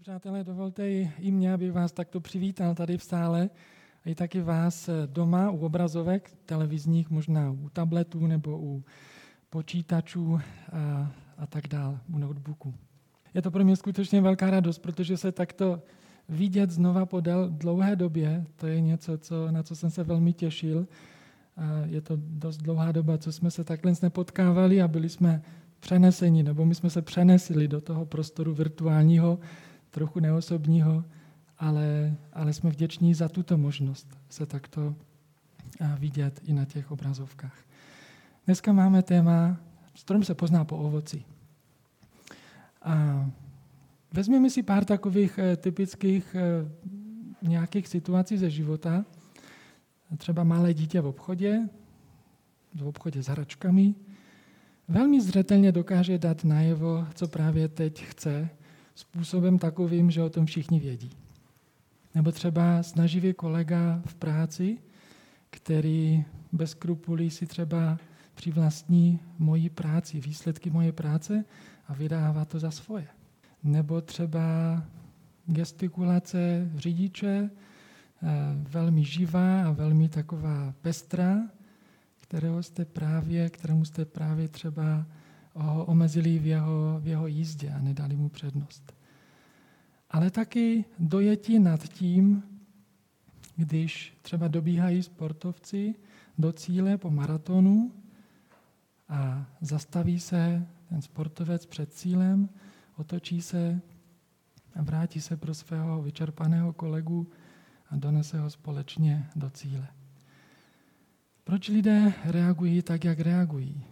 Přátelé, dovolte i mě, abych vás takto přivítal tady v sále a i taky vás doma u obrazovek televizních, možná u tabletů nebo u počítačů a, a tak dále, u notebooku. Je to pro mě skutečně velká radost, protože se takto vidět znova po dlouhé době, to je něco, co, na co jsem se velmi těšil. A je to dost dlouhá doba, co jsme se takhle nepotkávali a byli jsme přeneseni, nebo my jsme se přenesli do toho prostoru virtuálního, trochu neosobního, ale, ale jsme vděční za tuto možnost se takto vidět i na těch obrazovkách. Dneska máme téma, strom se pozná po ovoci. A vezměme si pár takových eh, typických eh, nějakých situací ze života. Třeba malé dítě v obchodě, v obchodě s hračkami, velmi zřetelně dokáže dát najevo, co právě teď chce, způsobem takovým, že o tom všichni vědí. Nebo třeba snaživý kolega v práci, který bez skrupulí si třeba přivlastní moji práci, výsledky moje práce a vydává to za svoje. Nebo třeba gestikulace řidiče, eh, velmi živá a velmi taková pestrá, kterého jste právě, kterému jste právě třeba ho omezili v jeho, v jeho jízdě a nedali mu přednost. Ale taky dojetí nad tím, když třeba dobíhají sportovci do cíle po maratonu a zastaví se ten sportovec před cílem, otočí se a vrátí se pro svého vyčerpaného kolegu a donese ho společně do cíle. Proč lidé reagují tak, jak reagují?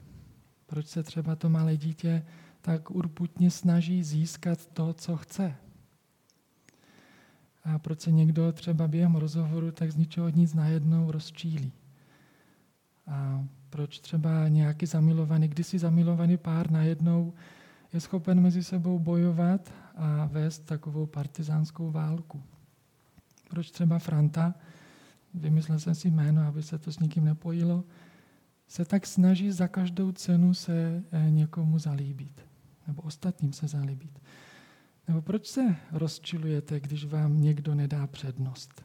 Proč se třeba to malé dítě tak urputně snaží získat to, co chce? A proč se někdo třeba během rozhovoru tak z ničeho nic najednou rozčílí? A proč třeba nějaký zamilovaný, kdysi zamilovaný pár najednou je schopen mezi sebou bojovat a vést takovou partizánskou válku? Proč třeba Franta, vymyslel jsem si jméno, aby se to s nikým nepojilo, se tak snaží za každou cenu se eh, někomu zalíbit, nebo ostatním se zalíbit. Nebo proč se rozčilujete, když vám někdo nedá přednost?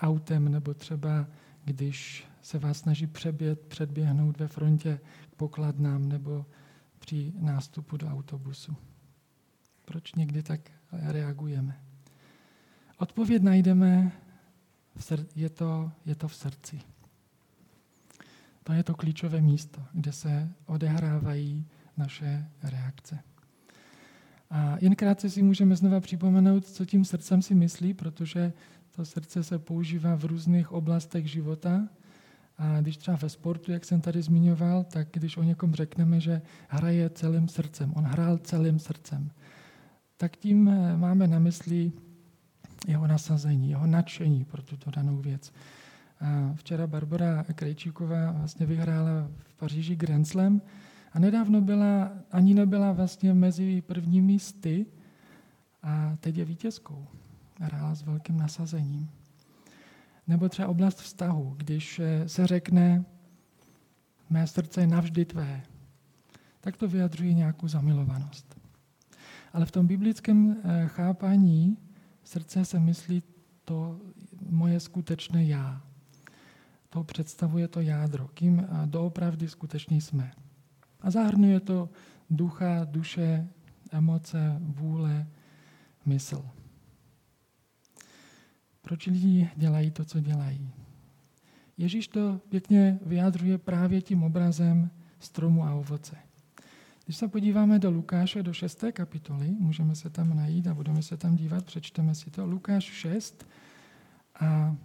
Autem, nebo třeba když se vás snaží přebět, předběhnout ve frontě k pokladnám nebo při nástupu do autobusu. Proč někdy tak reagujeme? Odpověď najdeme, je, to, je to v srdci. To je to klíčové místo, kde se odehrávají naše reakce. A jen krátce si můžeme znova připomenout, co tím srdcem si myslí, protože to srdce se používá v různých oblastech života. A když třeba ve sportu, jak jsem tady zmiňoval, tak když o někom řekneme, že hraje celým srdcem, on hrál celým srdcem, tak tím eh, máme na mysli jeho nasazení, jeho nadšení pro tuto danou věc. A včera Barbara Krejčíková vlastně vyhrála v Paříži Grand Slam a nedávno byla, ani nebyla vlastně mezi prvními sty a teď je vítězkou. Hrála s velkým nasazením. Nebo třeba oblast vztahu, když eh, se řekne, mé srdce je navždy tvé, tak to vyjadřuje nějakou zamilovanost. Ale v tom biblickém eh, chápání srdce se myslí to moje skutečné já. To představuje to jádro, kým doopravdy skutečně jsme. A zahrnuje to ducha, duše, emoce, vůle, mysl. Proč lidi dělají to, co dělají? Ježíš to pěkně vyjádřuje právě tím obrazem stromu a ovoce. Když se podíváme do Lukáše, do 6. kapitoly, můžeme se tam najít a budeme se tam dívat, přečteme si to. Lukáš 6 a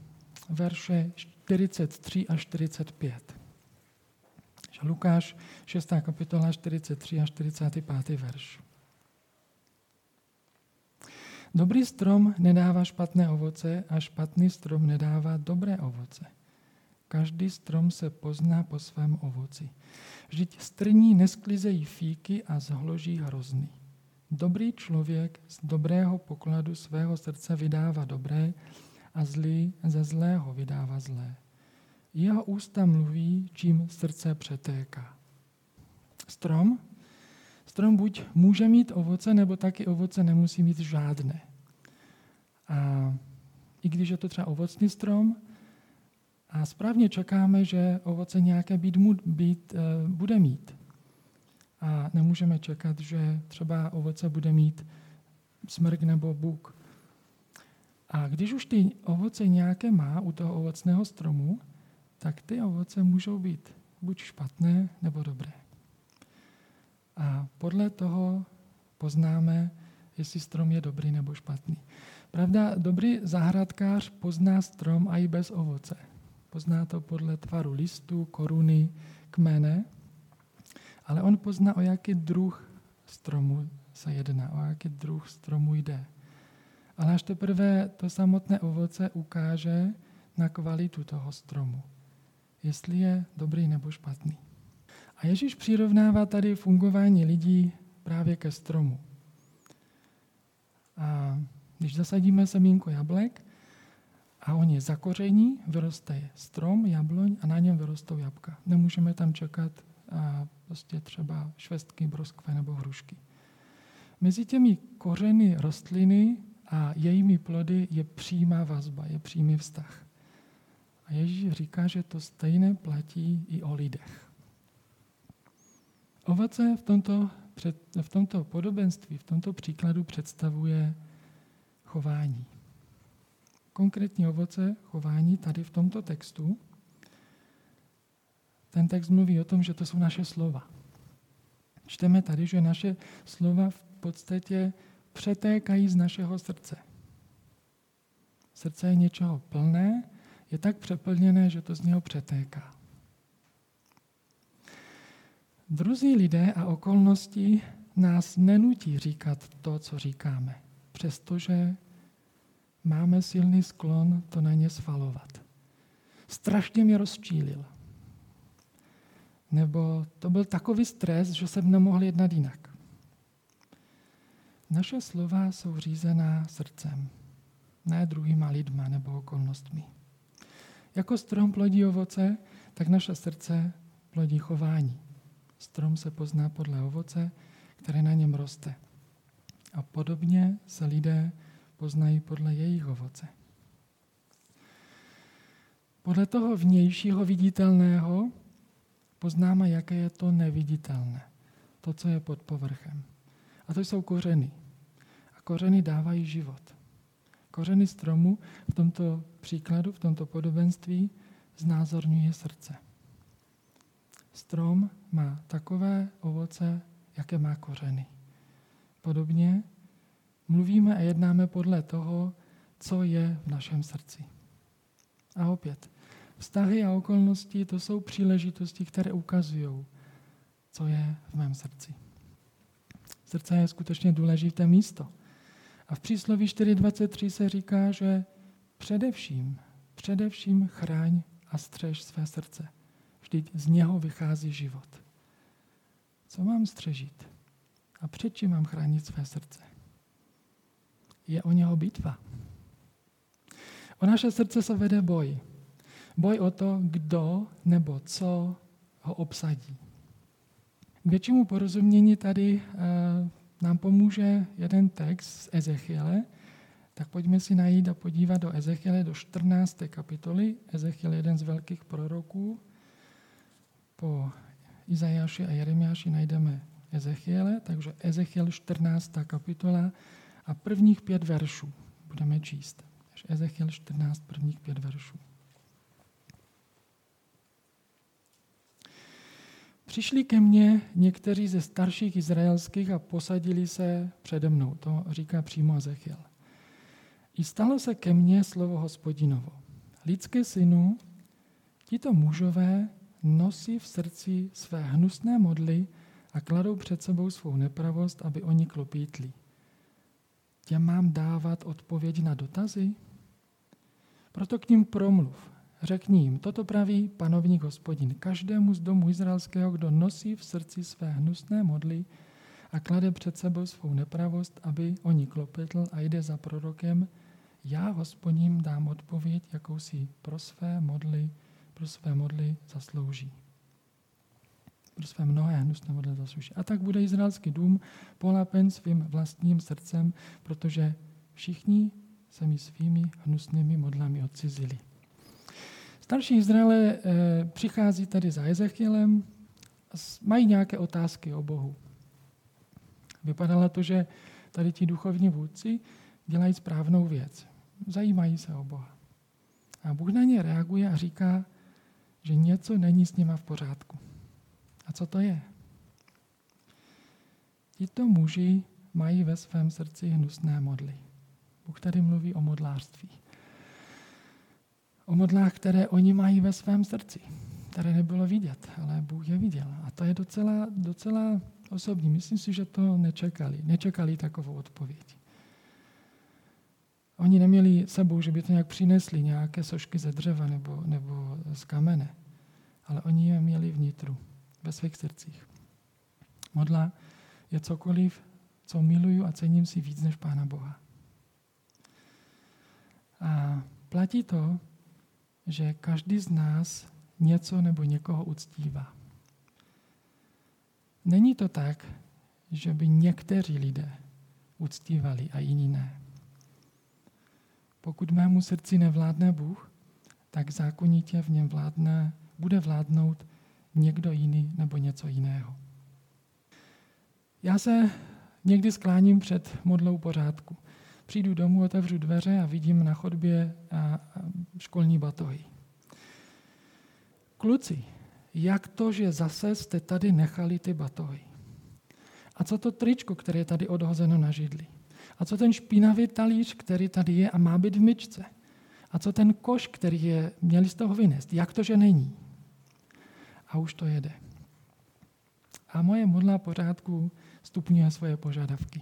verše 43 a 45. Lukáš 6. kapitola 43 a 45. verš. Dobrý strom nedává špatné ovoce a špatný strom nedává dobré ovoce. Každý strom se pozná po svém ovoci. Vždyť strní nesklizejí fíky a zhloží hrozný. Dobrý člověk z dobrého pokladu svého srdce vydává dobré a zlý ze zlého vydává zlé. Jeho ústa mluví, čím srdce přetéká. Strom, Strom buď může mít ovoce, nebo taky ovoce nemusí mít žádné. A i když je to třeba ovocný strom, a správně čekáme, že ovoce nějaké být, být, uh, bude mít. A nemůžeme čekat, že třeba ovoce bude mít smrk nebo buk. A když už ty ovoce nějaké má u toho ovocného stromu, tak ty ovoce můžou být buď špatné nebo dobré. A podle toho poznáme, jestli strom je dobrý nebo špatný. Pravda, dobrý zahradkář pozná strom i bez ovoce. Pozná to podle tvaru listů, koruny, kmene, ale on pozná, o jaký druh stromu se jedná, o jaký druh stromu jde. Ale až teprve to samotné ovoce ukáže na kvalitu toho stromu. Jestli je dobrý nebo špatný. A Ježíš přirovnává tady fungování lidí právě ke stromu. A když zasadíme semínko jablek a oni zakoření, vyroste strom, jabloň a na něm vyrostou jabka. Nemůžeme tam čekat a prostě třeba švestky, broskve nebo hrušky. Mezi těmi kořeny rostliny a jejími plody je přímá vazba, je přímý vztah. A Ježíš říká, že to stejné platí i o lidech. Ovoce v tomto, v tomto podobenství, v tomto příkladu představuje chování. Konkrétní ovoce chování tady v tomto textu. Ten text mluví o tom, že to jsou naše slova. Čteme tady, že naše slova v podstatě přetékají z našeho srdce. Srdce je něčeho plné, je tak přeplněné, že to z něho přetéká. Druzí lidé a okolnosti nás nenutí říkat to, co říkáme, přestože máme silný sklon to na ně svalovat. Strašně mě rozčílil. Nebo to byl takový stres, že jsem nemohl jednat jinak. Naše slova jsou řízená srdcem, ne druhýma lidma nebo okolnostmi. Jako strom plodí ovoce, tak naše srdce plodí chování. Strom se pozná podle ovoce, které na něm roste. A podobně se lidé poznají podle jejich ovoce. Podle toho vnějšího viditelného poznáme, jaké je to neviditelné. To, co je pod povrchem. A to jsou kořeny. A kořeny dávají život. Kořeny stromu v tomto příkladu, v tomto podobenství znázorňuje srdce. Strom má takové ovoce, jaké má kořeny. Podobně mluvíme a jednáme podle toho, co je v našem srdci. A opět, vztahy a okolnosti to jsou příležitosti, které ukazují, co je v mém srdci. Srdce je skutečně důležité místo. A v přísloví 4.23 se říká, že především, především chráň a střež své srdce. Vždyť z něho vychází život. Co mám střežit? A před čím mám chránit své srdce? Je o něho bitva. O naše srdce se vede boj. Boj o to, kdo nebo co ho obsadí. K většímu porozumění tady uh, nám pomůže jeden text z Ezechiele, tak pojďme si najít a podívat do Ezechiele, do 14. kapitoly. Ezechiel je jeden z velkých proroků. Po Izajáši a Jeremiáši najdeme Ezechiele, takže Ezechiel 14. kapitola a prvních pět veršů budeme číst. Ezechiel 14, prvních pět veršů. Přišli ke mně někteří ze starších izraelských a posadili se přede mnou. To říká přímo Ezechiel. I stalo se ke mně slovo hospodinovo. Lidské synu, tito mužové nosí v srdci své hnusné modly a kladou před sebou svou nepravost, aby oni klopítli. Těm mám dávat odpověď na dotazy? Proto k ním promluv Řekni jim, toto praví panovník hospodin, každému z domu izraelského, kdo nosí v srdci své hnusné modly a klade před sebou svou nepravost, aby o ní klopetl a jde za prorokem, já hospodin dám odpověď, jakou si pro své modly, pro své modly zaslouží. pro své mnohé hnusné modly zasuší. A tak bude izraelský dům polapen svým vlastním srdcem, protože všichni se mi svými hnusnými modlami odcizili. Starší Izraele e, přichází tady za Ezechielem, mají nějaké otázky o Bohu. Vypadalo to, že tady ti duchovní vůdci dělají správnou věc. Zajímají se o Boha. A Bůh na ně reaguje a říká, že něco není s nima v pořádku. A co to je? Tito muži mají ve svém srdci hnusné modly. Bůh tady mluví o modlářství. O modlách, které oni mají ve svém srdci, které nebylo vidět, ale Bůh je viděl. A to je docela, docela osobní. Myslím si, že to nečekali. Nečekali takovou odpověď. Oni neměli sebou, že by to nějak přinesli, nějaké sošky ze dřeva nebo, nebo z kamene, ale oni je měli vnitru, ve svých srdcích. Modla je cokoliv, co miluju a cením si víc než Pána Boha. A platí to, že každý z nás něco nebo někoho uctívá. Není to tak, že by někteří lidé uctívali a jiní ne. Pokud mému srdci nevládne Bůh, tak zákonitě v něm vládne, bude vládnout někdo jiný nebo něco jiného. Já se někdy skláním před modlou pořádku. Přijdu domů, otevřu dveře a vidím na chodbě školní batohy. Kluci, jak to, že zase jste tady nechali ty batohy? A co to tričko, které je tady odhozeno na židli? A co ten špinavý talíř, který tady je a má být v myčce? A co ten koš, který je, měli z toho vynést? Jak to, že není? A už to jede. A moje modla pořádku stupňuje svoje požadavky.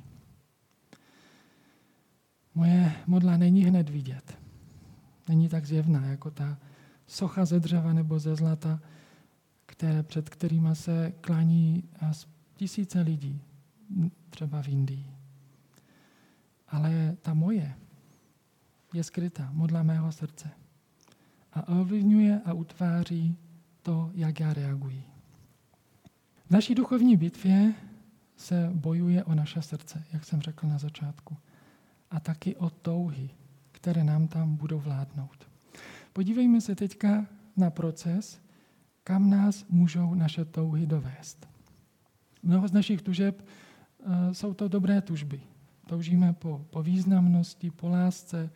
Moje modla není hned vidět. Není tak zjevná jako ta socha ze dřeva nebo ze zlata, které, před kterými se klání tisíce lidí, třeba v Indii ale ta moje je skrytá, modla mého srdce. A ovlivňuje a utváří to, jak já reaguji. V naší duchovní bitvě se bojuje o naše srdce, jak jsem řekl na začátku. A taky o touhy, které nám tam budou vládnout. Podívejme se teďka na proces, kam nás můžou naše touhy dovést. Mnoho z našich tužeb uh, jsou to dobré tužby, Toužíme po, po významnosti, po lásce,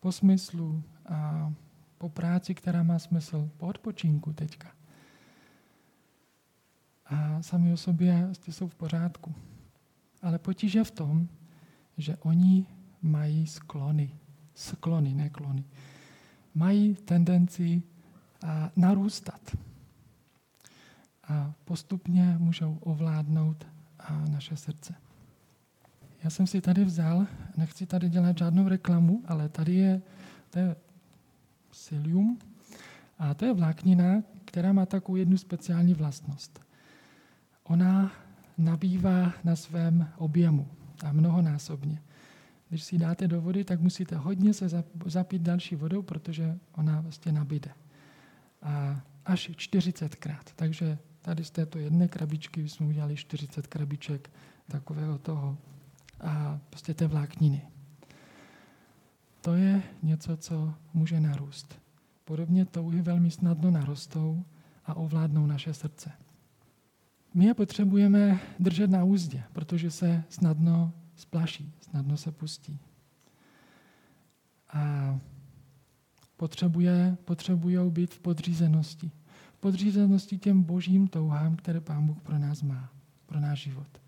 po smyslu a po práci, která má smysl, po odpočinku teďka. A sami o sobě jsou v pořádku. Ale potíže v tom, že oni mají sklony. Sklony, ne klony. Mají tendenci a narůstat. A postupně můžou ovládnout a naše srdce. Já jsem si tady vzal, nechci tady dělat žádnou reklamu, ale tady je, to je psyllium a to je vláknina, která má takovou jednu speciální vlastnost. Ona nabývá na svém objemu a mnohonásobně. Když si dáte do vody, tak musíte hodně se zapít další vodou, protože ona vlastně nabíde. A až 40krát. Takže tady z této jedné krabičky jsme udělali 40 krabiček takového toho a prostě té vlákniny. To je něco, co může narůst. Podobně touhy velmi snadno narostou a ovládnou naše srdce. My je potřebujeme držet na úzdě, protože se snadno splaší, snadno se pustí. A potřebuje, potřebují být v podřízenosti. V podřízenosti těm božím touhám, které Pán Bůh pro nás má, pro náš život.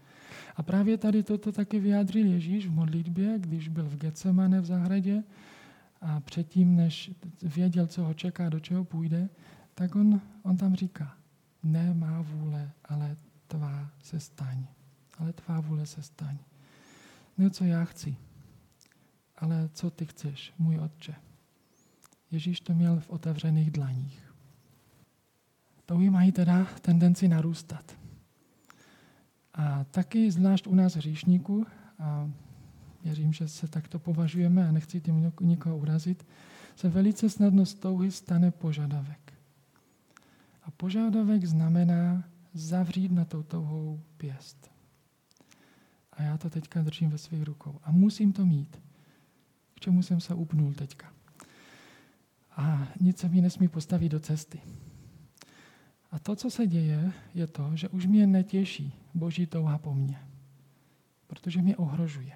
A právě tady toto taky vyjádřil Ježíš v modlitbě, když byl v Getsemane v zahradě a předtím, než věděl, co ho čeká, do čeho půjde, tak on, on tam říká, ne má vůle, ale tvá se staň. Ale tvá vůle se staň. Ne, co já chci, ale co ty chceš, můj otče. Ježíš to měl v otevřených dlaních. Touhy mají teda tendenci narůstat. A taky zvlášť u nás hříšníků, a věřím, že se takto považujeme a nechci tím nikoho urazit, se velice snadno z touhy stane požadavek. A požadavek znamená zavřít na tou touhou pěst. A já to teďka držím ve svých rukou. A musím to mít. K čemu jsem se upnul teďka. A nic se mi nesmí postavit do cesty. A to, co se děje, je to, že už mě netěší boží touha po mně. Protože mě ohrožuje.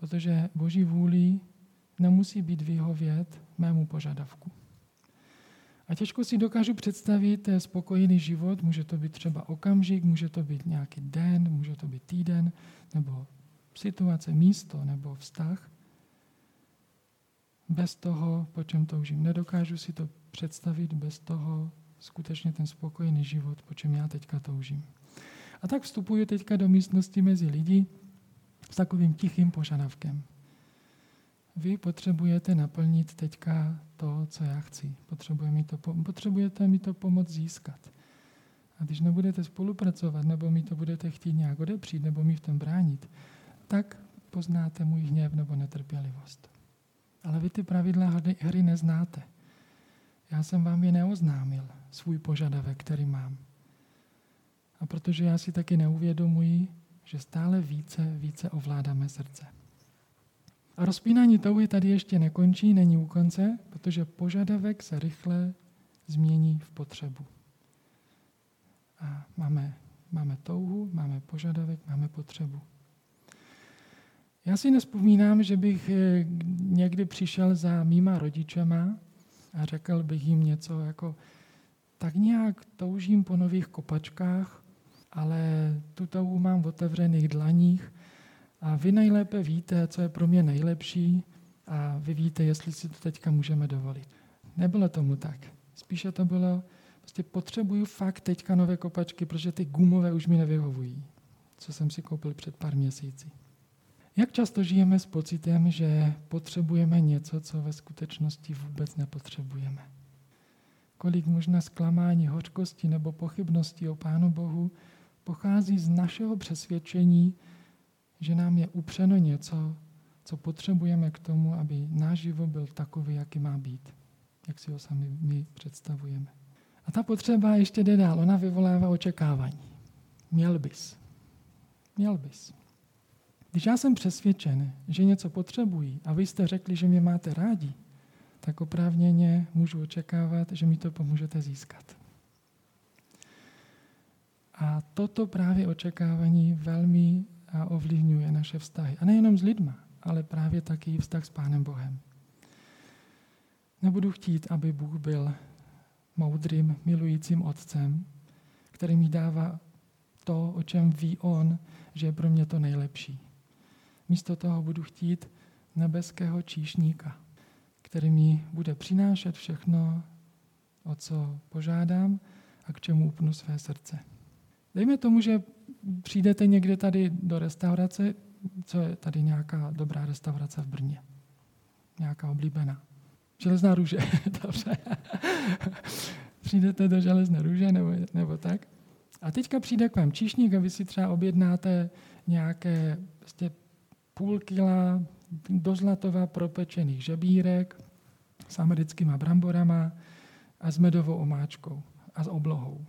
Protože boží vůli nemusí být vyhovět mému požadavku. A těžko si dokážu představit spokojený život. Může to být třeba okamžik, může to být nějaký den, může to být týden, nebo situace, místo, nebo vztah. Bez toho, po čem toužím. Nedokážu si to představit bez toho skutečně ten spokojený život, po čem já teďka toužím. A tak vstupuji teďka do místnosti mezi lidi s takovým tichým požadavkem. Vy potřebujete naplnit teďka to, co já chci. Potřebujete mi to, potřebujete mi to pomoct získat. A když nebudete spolupracovat, nebo mi to budete chtít nějak odepřít, nebo mi v tom bránit, tak poznáte můj hněv nebo netrpělivost. Ale vy ty pravidla hry neznáte. Já jsem vám je neoznámil, svůj požadavek, který mám. A protože já si taky neuvědomuji, že stále více, více ovládáme srdce. A rozpínání touhy tady ještě nekončí, není u konce, protože požadavek se rychle změní v potřebu. A máme, máme touhu, máme požadavek, máme potřebu. Já si nespomínám, že bych eh, někdy přišel za mýma rodičema a řekl bych jim něco jako, tak nějak toužím po nových kopačkách, ale tu touhu mám v otevřených dlaních a vy nejlépe víte, co je pro mě nejlepší a vy víte, jestli si to teďka můžeme dovolit. Nebylo tomu tak. Spíše to bylo, prostě potřebuju fakt teďka nové kopačky, protože ty gumové už mi nevyhovují, co jsem si koupil před pár měsíci. Jak často žijeme s pocitem, že potřebujeme něco, co ve skutečnosti vůbec nepotřebujeme? Kolik možná zklamání, hořkosti nebo pochybností o Pánu Bohu pochází z našeho přesvědčení, že nám je upřeno něco, co potřebujeme k tomu, aby náš život byl takový, jaký má být, jak si ho sami my představujeme. A ta potřeba ještě jde dál, ona vyvolává očekávání. Měl bys. Měl bys. Když já jsem přesvědčen, že něco potřebuji a vy jste řekli, že mě máte rádi, tak oprávněně můžu očekávat, že mi to pomůžete získat. A toto právě očekávání velmi ovlivňuje naše vztahy. A nejenom s lidma, ale právě taky vztah s Pánem Bohem. Nebudu chtít, aby Bůh byl moudrým, milujícím otcem, který mi dává to, o čem ví On, že je pro mě to nejlepší. Místo toho budu chtít nebeského číšníka, který mi bude přinášet všechno, o co požádám a k čemu upnu své srdce. Dejme tomu, že přijdete někde tady do restaurace, co je tady nějaká dobrá restaurace v Brně. Nějaká oblíbená. Železná růže, dobře. Přijdete do železné růže nebo, nebo tak. A teďka přijde k vám číšník a vy si třeba objednáte nějaké prostě půl kila do zlatova propečených žebírek s americkýma bramborama a s medovou omáčkou a s oblohou.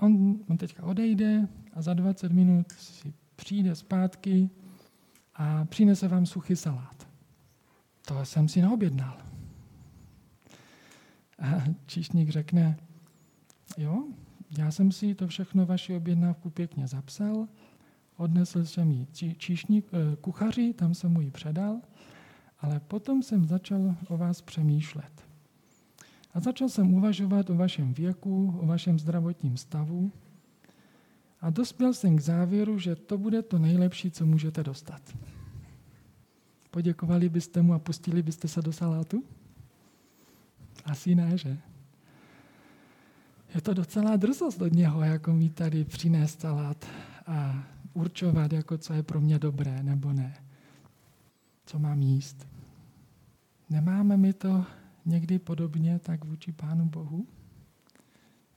On, on teďka odejde a za 20 minut si přijde zpátky a přinese vám suchý salát. To jsem si neobjednal. A číšník řekne, jo, já jsem si to všechno vaši objednávku pěkně zapsal, odnesl jsem ji číšník, eh, kuchaři, tam jsem mu ji předal, ale potom jsem začal o vás přemýšlet. A začal jsem uvažovat o vašem věku, o vašem zdravotním stavu a dospěl jsem k závěru, že to bude to nejlepší, co můžete dostat. Poděkovali byste mu a pustili byste se do salátu? Asi ne, že? Je to docela drzost od něho, jako mi tady přinést salát a určovat, jako co je pro mě dobré nebo ne. Co mám jíst. Nemáme mi to někdy podobně tak vůči Pánu Bohu?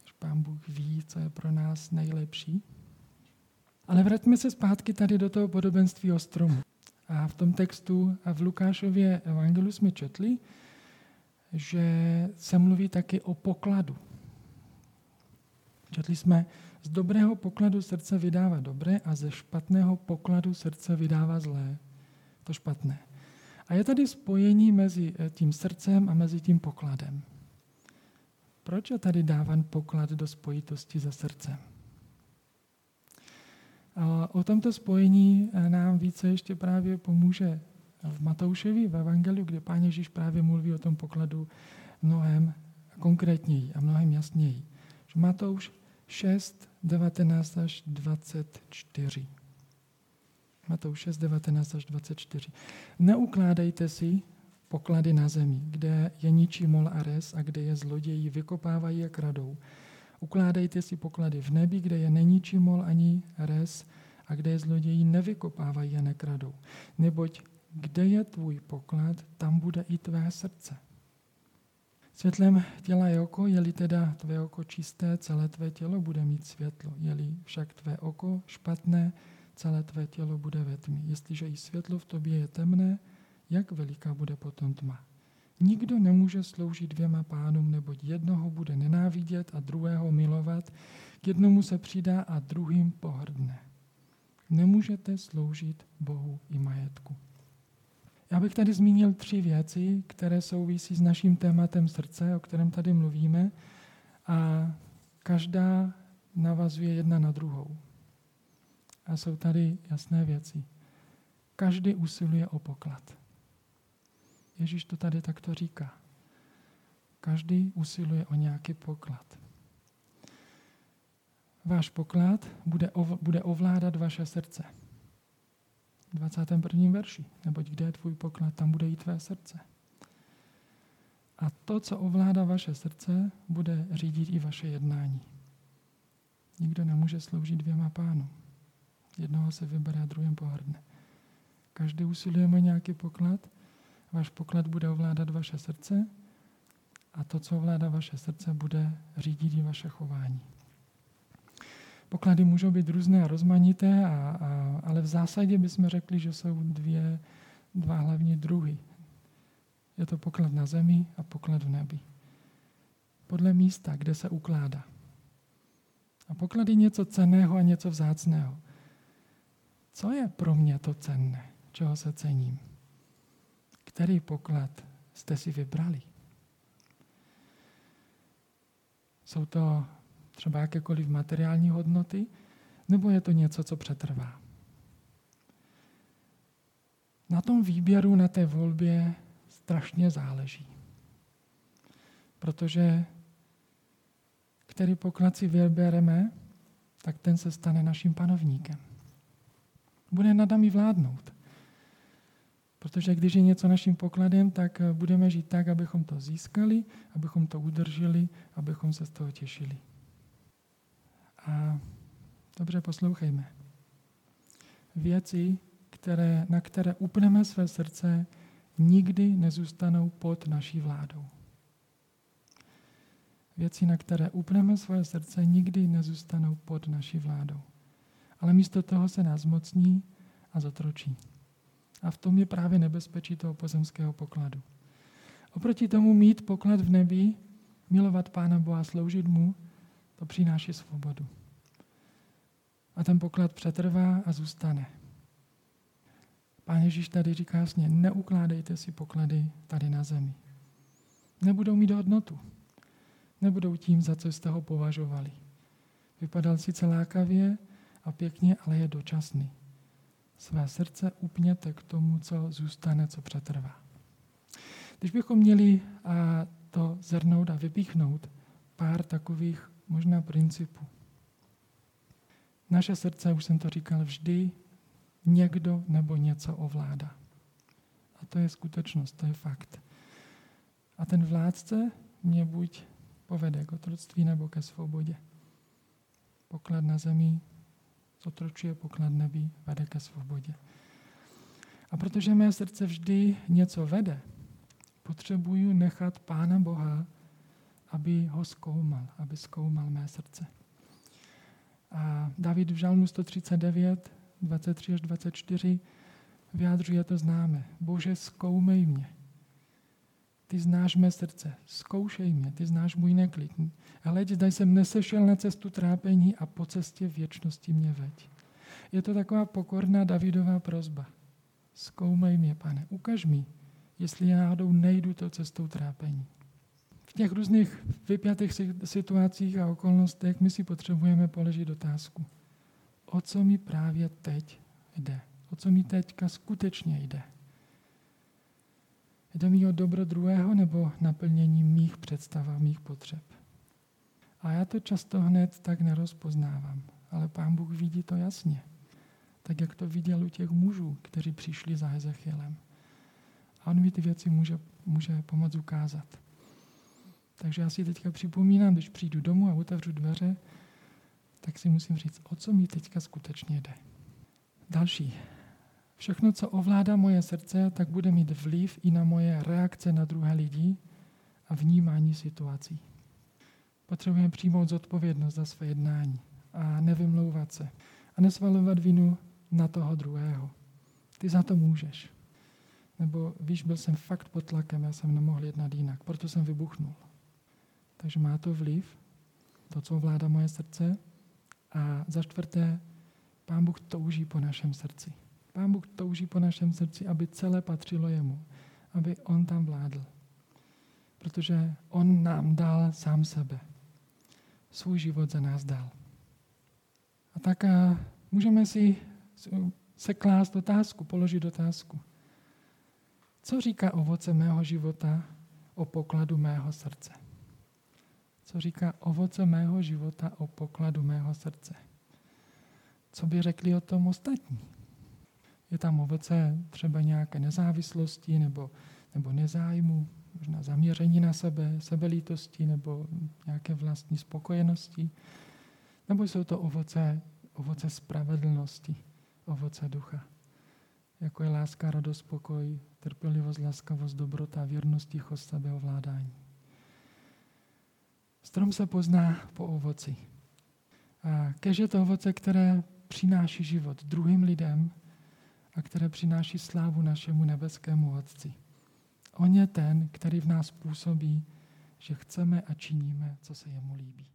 Když Pán Bůh ví, co je pro nás nejlepší? Ale vraťme se zpátky tady do toho podobenství o stromu. A v tom textu a v Lukášově evangeliu jsme četli, že se mluví taky o pokladu. Četli jsme, z dobrého pokladu srdce vydává dobré a ze špatného pokladu srdce vydává zlé. To špatné. A je tady spojení mezi eh, tím srdcem a mezi tím pokladem. Proč je tady dáván poklad do spojitosti se srdcem? O tomto spojení eh, nám více ještě právě pomůže v Matoušovi v Evangeliu, kde Pán Ježíš právě mluví o tom pokladu mnohem konkrétněji a mnohem jasněji. Matouš 6, 19 až 24. Matouš 6, 19 až 24. Neukládejte si poklady na zemi, kde je ničí mol a res a kde je zloději vykopávají a kradou. Ukládejte si poklady v nebi, kde je neničí mol ani res a kde je zloději nevykopávají a nekradou. Neboť kde je tvůj poklad, tam bude i tvé srdce. Světlem těla je oko, je-li teda tvé oko čisté, celé tvé tělo bude mít světlo. Je-li však tvé oko špatné, celé tvé tělo bude ve tmě. Jestliže i světlo v tobě je temné, jak veliká bude potom tma. Nikdo nemůže sloužit dvěma pánům, neboť jednoho bude nenávidět a druhého milovat, k jednomu se přidá a druhým pohrdne. Nemůžete sloužit Bohu i majetku. Já bych tady zmínil tři věci, které souvisí s naším tématem srdce, o kterém tady mluvíme, a každá navazuje jedna na druhou. A jsou tady jasné věci. Každý usiluje o poklad. Ježíš to tady takto říká. Každý usiluje o nějaký poklad. Váš poklad bude, ov, bude ovládat vaše srdce. 21. verši. Neboť kde je tvůj poklad, tam bude i tvé srdce. A to, co ovládá vaše srdce, bude řídit i vaše jednání. Nikdo nemůže sloužit dvěma pánům. Jednoho se vybere druhým pohrdne. Každý usilujeme nějaký poklad, váš poklad bude ovládat vaše srdce a to, co ovládá vaše srdce, bude řídit i vaše chování. Poklady můžou být různé a rozmanité, a, a, ale v zásadě bychom řekli, že jsou dvě, dva hlavní druhy. Je to poklad na zemi a poklad v nebi. Podle místa, kde se ukládá. A poklad je něco cenného a něco vzácného. Co je pro mě to cenné? Čeho se cením? Který poklad jste si vybrali? Jsou to třeba jakékoliv materiální hodnoty, nebo je to něco, co přetrvá. Na tom výběru, na té volbě strašně záleží. Protože který poklad si vybereme, tak ten se stane naším panovníkem. Bude nad námi vládnout. Protože když je něco naším pokladem, tak budeme žít tak, abychom to získali, abychom to udrželi, abychom se z toho těšili. A dobře poslouchejme. Věci, které, na které upneme své srdce, nikdy nezůstanou pod naší vládou. Věci, na které upneme své srdce, nikdy nezůstanou pod naší vládou. Ale místo toho se nás mocní a zotročí. A v tom je právě nebezpečí toho pozemského pokladu. Oproti tomu mít poklad v nebi, milovat Pána Boha, sloužit mu, to přináší svobodu. A ten poklad přetrvá a zůstane. Pán Ježíš tady říká jasně, neukládejte si poklady tady na zemi. Nebudou mít hodnotu. Nebudou tím, za co jste ho považovali. Vypadal sice lákavě a pěkně, ale je dočasný. Své srdce upněte k tomu, co zůstane, co přetrvá. Když bychom měli to zrnout a vypíchnout pár takových možná principů. Naše srdce, už jsem to říkal, vždy někdo nebo něco ovládá. A to je skutečnost, to je fakt. A ten vládce mě buď povede k otroctví nebo ke svobodě. Poklad na zemi zotročuje, poklad nebí, vede ke svobodě. A protože mé srdce vždy něco vede, potřebuju nechat Pána Boha, aby ho zkoumal, aby zkoumal mé srdce. A David v Žalmu 139, 23 až 24 vyjádřuje to známe. Bože, zkoumej mě. Ty znáš mé srdce, zkoušej mě, ty znáš můj neklid. Ale zda jsem nesešel na cestu trápení a po cestě věčnosti mě veď. Je to taková pokorná Davidová prozba. Zkoumej mě, pane, ukaž mi, jestli já náhodou nejdu to cestou trápení. V těch různých vypjatých situacích a okolnostech my si potřebujeme položit otázku. O co mi právě teď jde? O co mi teďka skutečně jde? Jde mi o dobro druhého nebo naplnění mých představ a mých potřeb? A já to často hned tak nerozpoznávám, ale pán Bůh vidí to jasně. Tak, jak to viděl u těch mužů, kteří přišli za Ezechielem. A on mi ty věci může, může pomoct ukázat. Takže já si teďka připomínám, když přijdu domů a otevřu dveře, tak si musím říct, o co mi teďka skutečně jde. Další. Všechno, co ovládá moje srdce, tak bude mít vliv i na moje reakce na druhé lidi a vnímání situací. Potřebujeme přijmout zodpovědnost za své jednání a nevymlouvat se a nesvalovat vinu na toho druhého. Ty za to můžeš. Nebo víš, byl jsem fakt pod tlakem, já jsem nemohl jednat jinak, proto jsem vybuchnul. Takže má to vliv, to, co ovládá moje srdce. A za čtvrté, Pán Bůh touží po našem srdci. Pán Bůh touží po našem srdci, aby celé patřilo jemu, aby on tam vládl. Protože on nám dal sám sebe. Svůj život za nás dal. A tak a můžeme si se klást otázku, položit otázku. Co říká ovoce mého života o pokladu mého srdce? Co říká ovoce mého života o pokladu mého srdce? Co by řekli o tom ostatní? Je tam ovoce třeba nějaké nezávislosti nebo, nebo nezájmu, možná zaměření na sebe, sebelítosti nebo nějaké vlastní spokojenosti? Nebo jsou to ovoce, ovoce spravedlnosti, ovoce ducha? Jako je láska, radost, pokoj, trpělivost, laskavost, dobrota, věrnost, tichost, sebeovládání. Strom se pozná po ovoci. A kež je to ovoce, které přináší život druhým lidem a které přináší slávu našemu nebeskému Otci. On je ten, který v nás působí, že chceme a činíme, co se jemu líbí.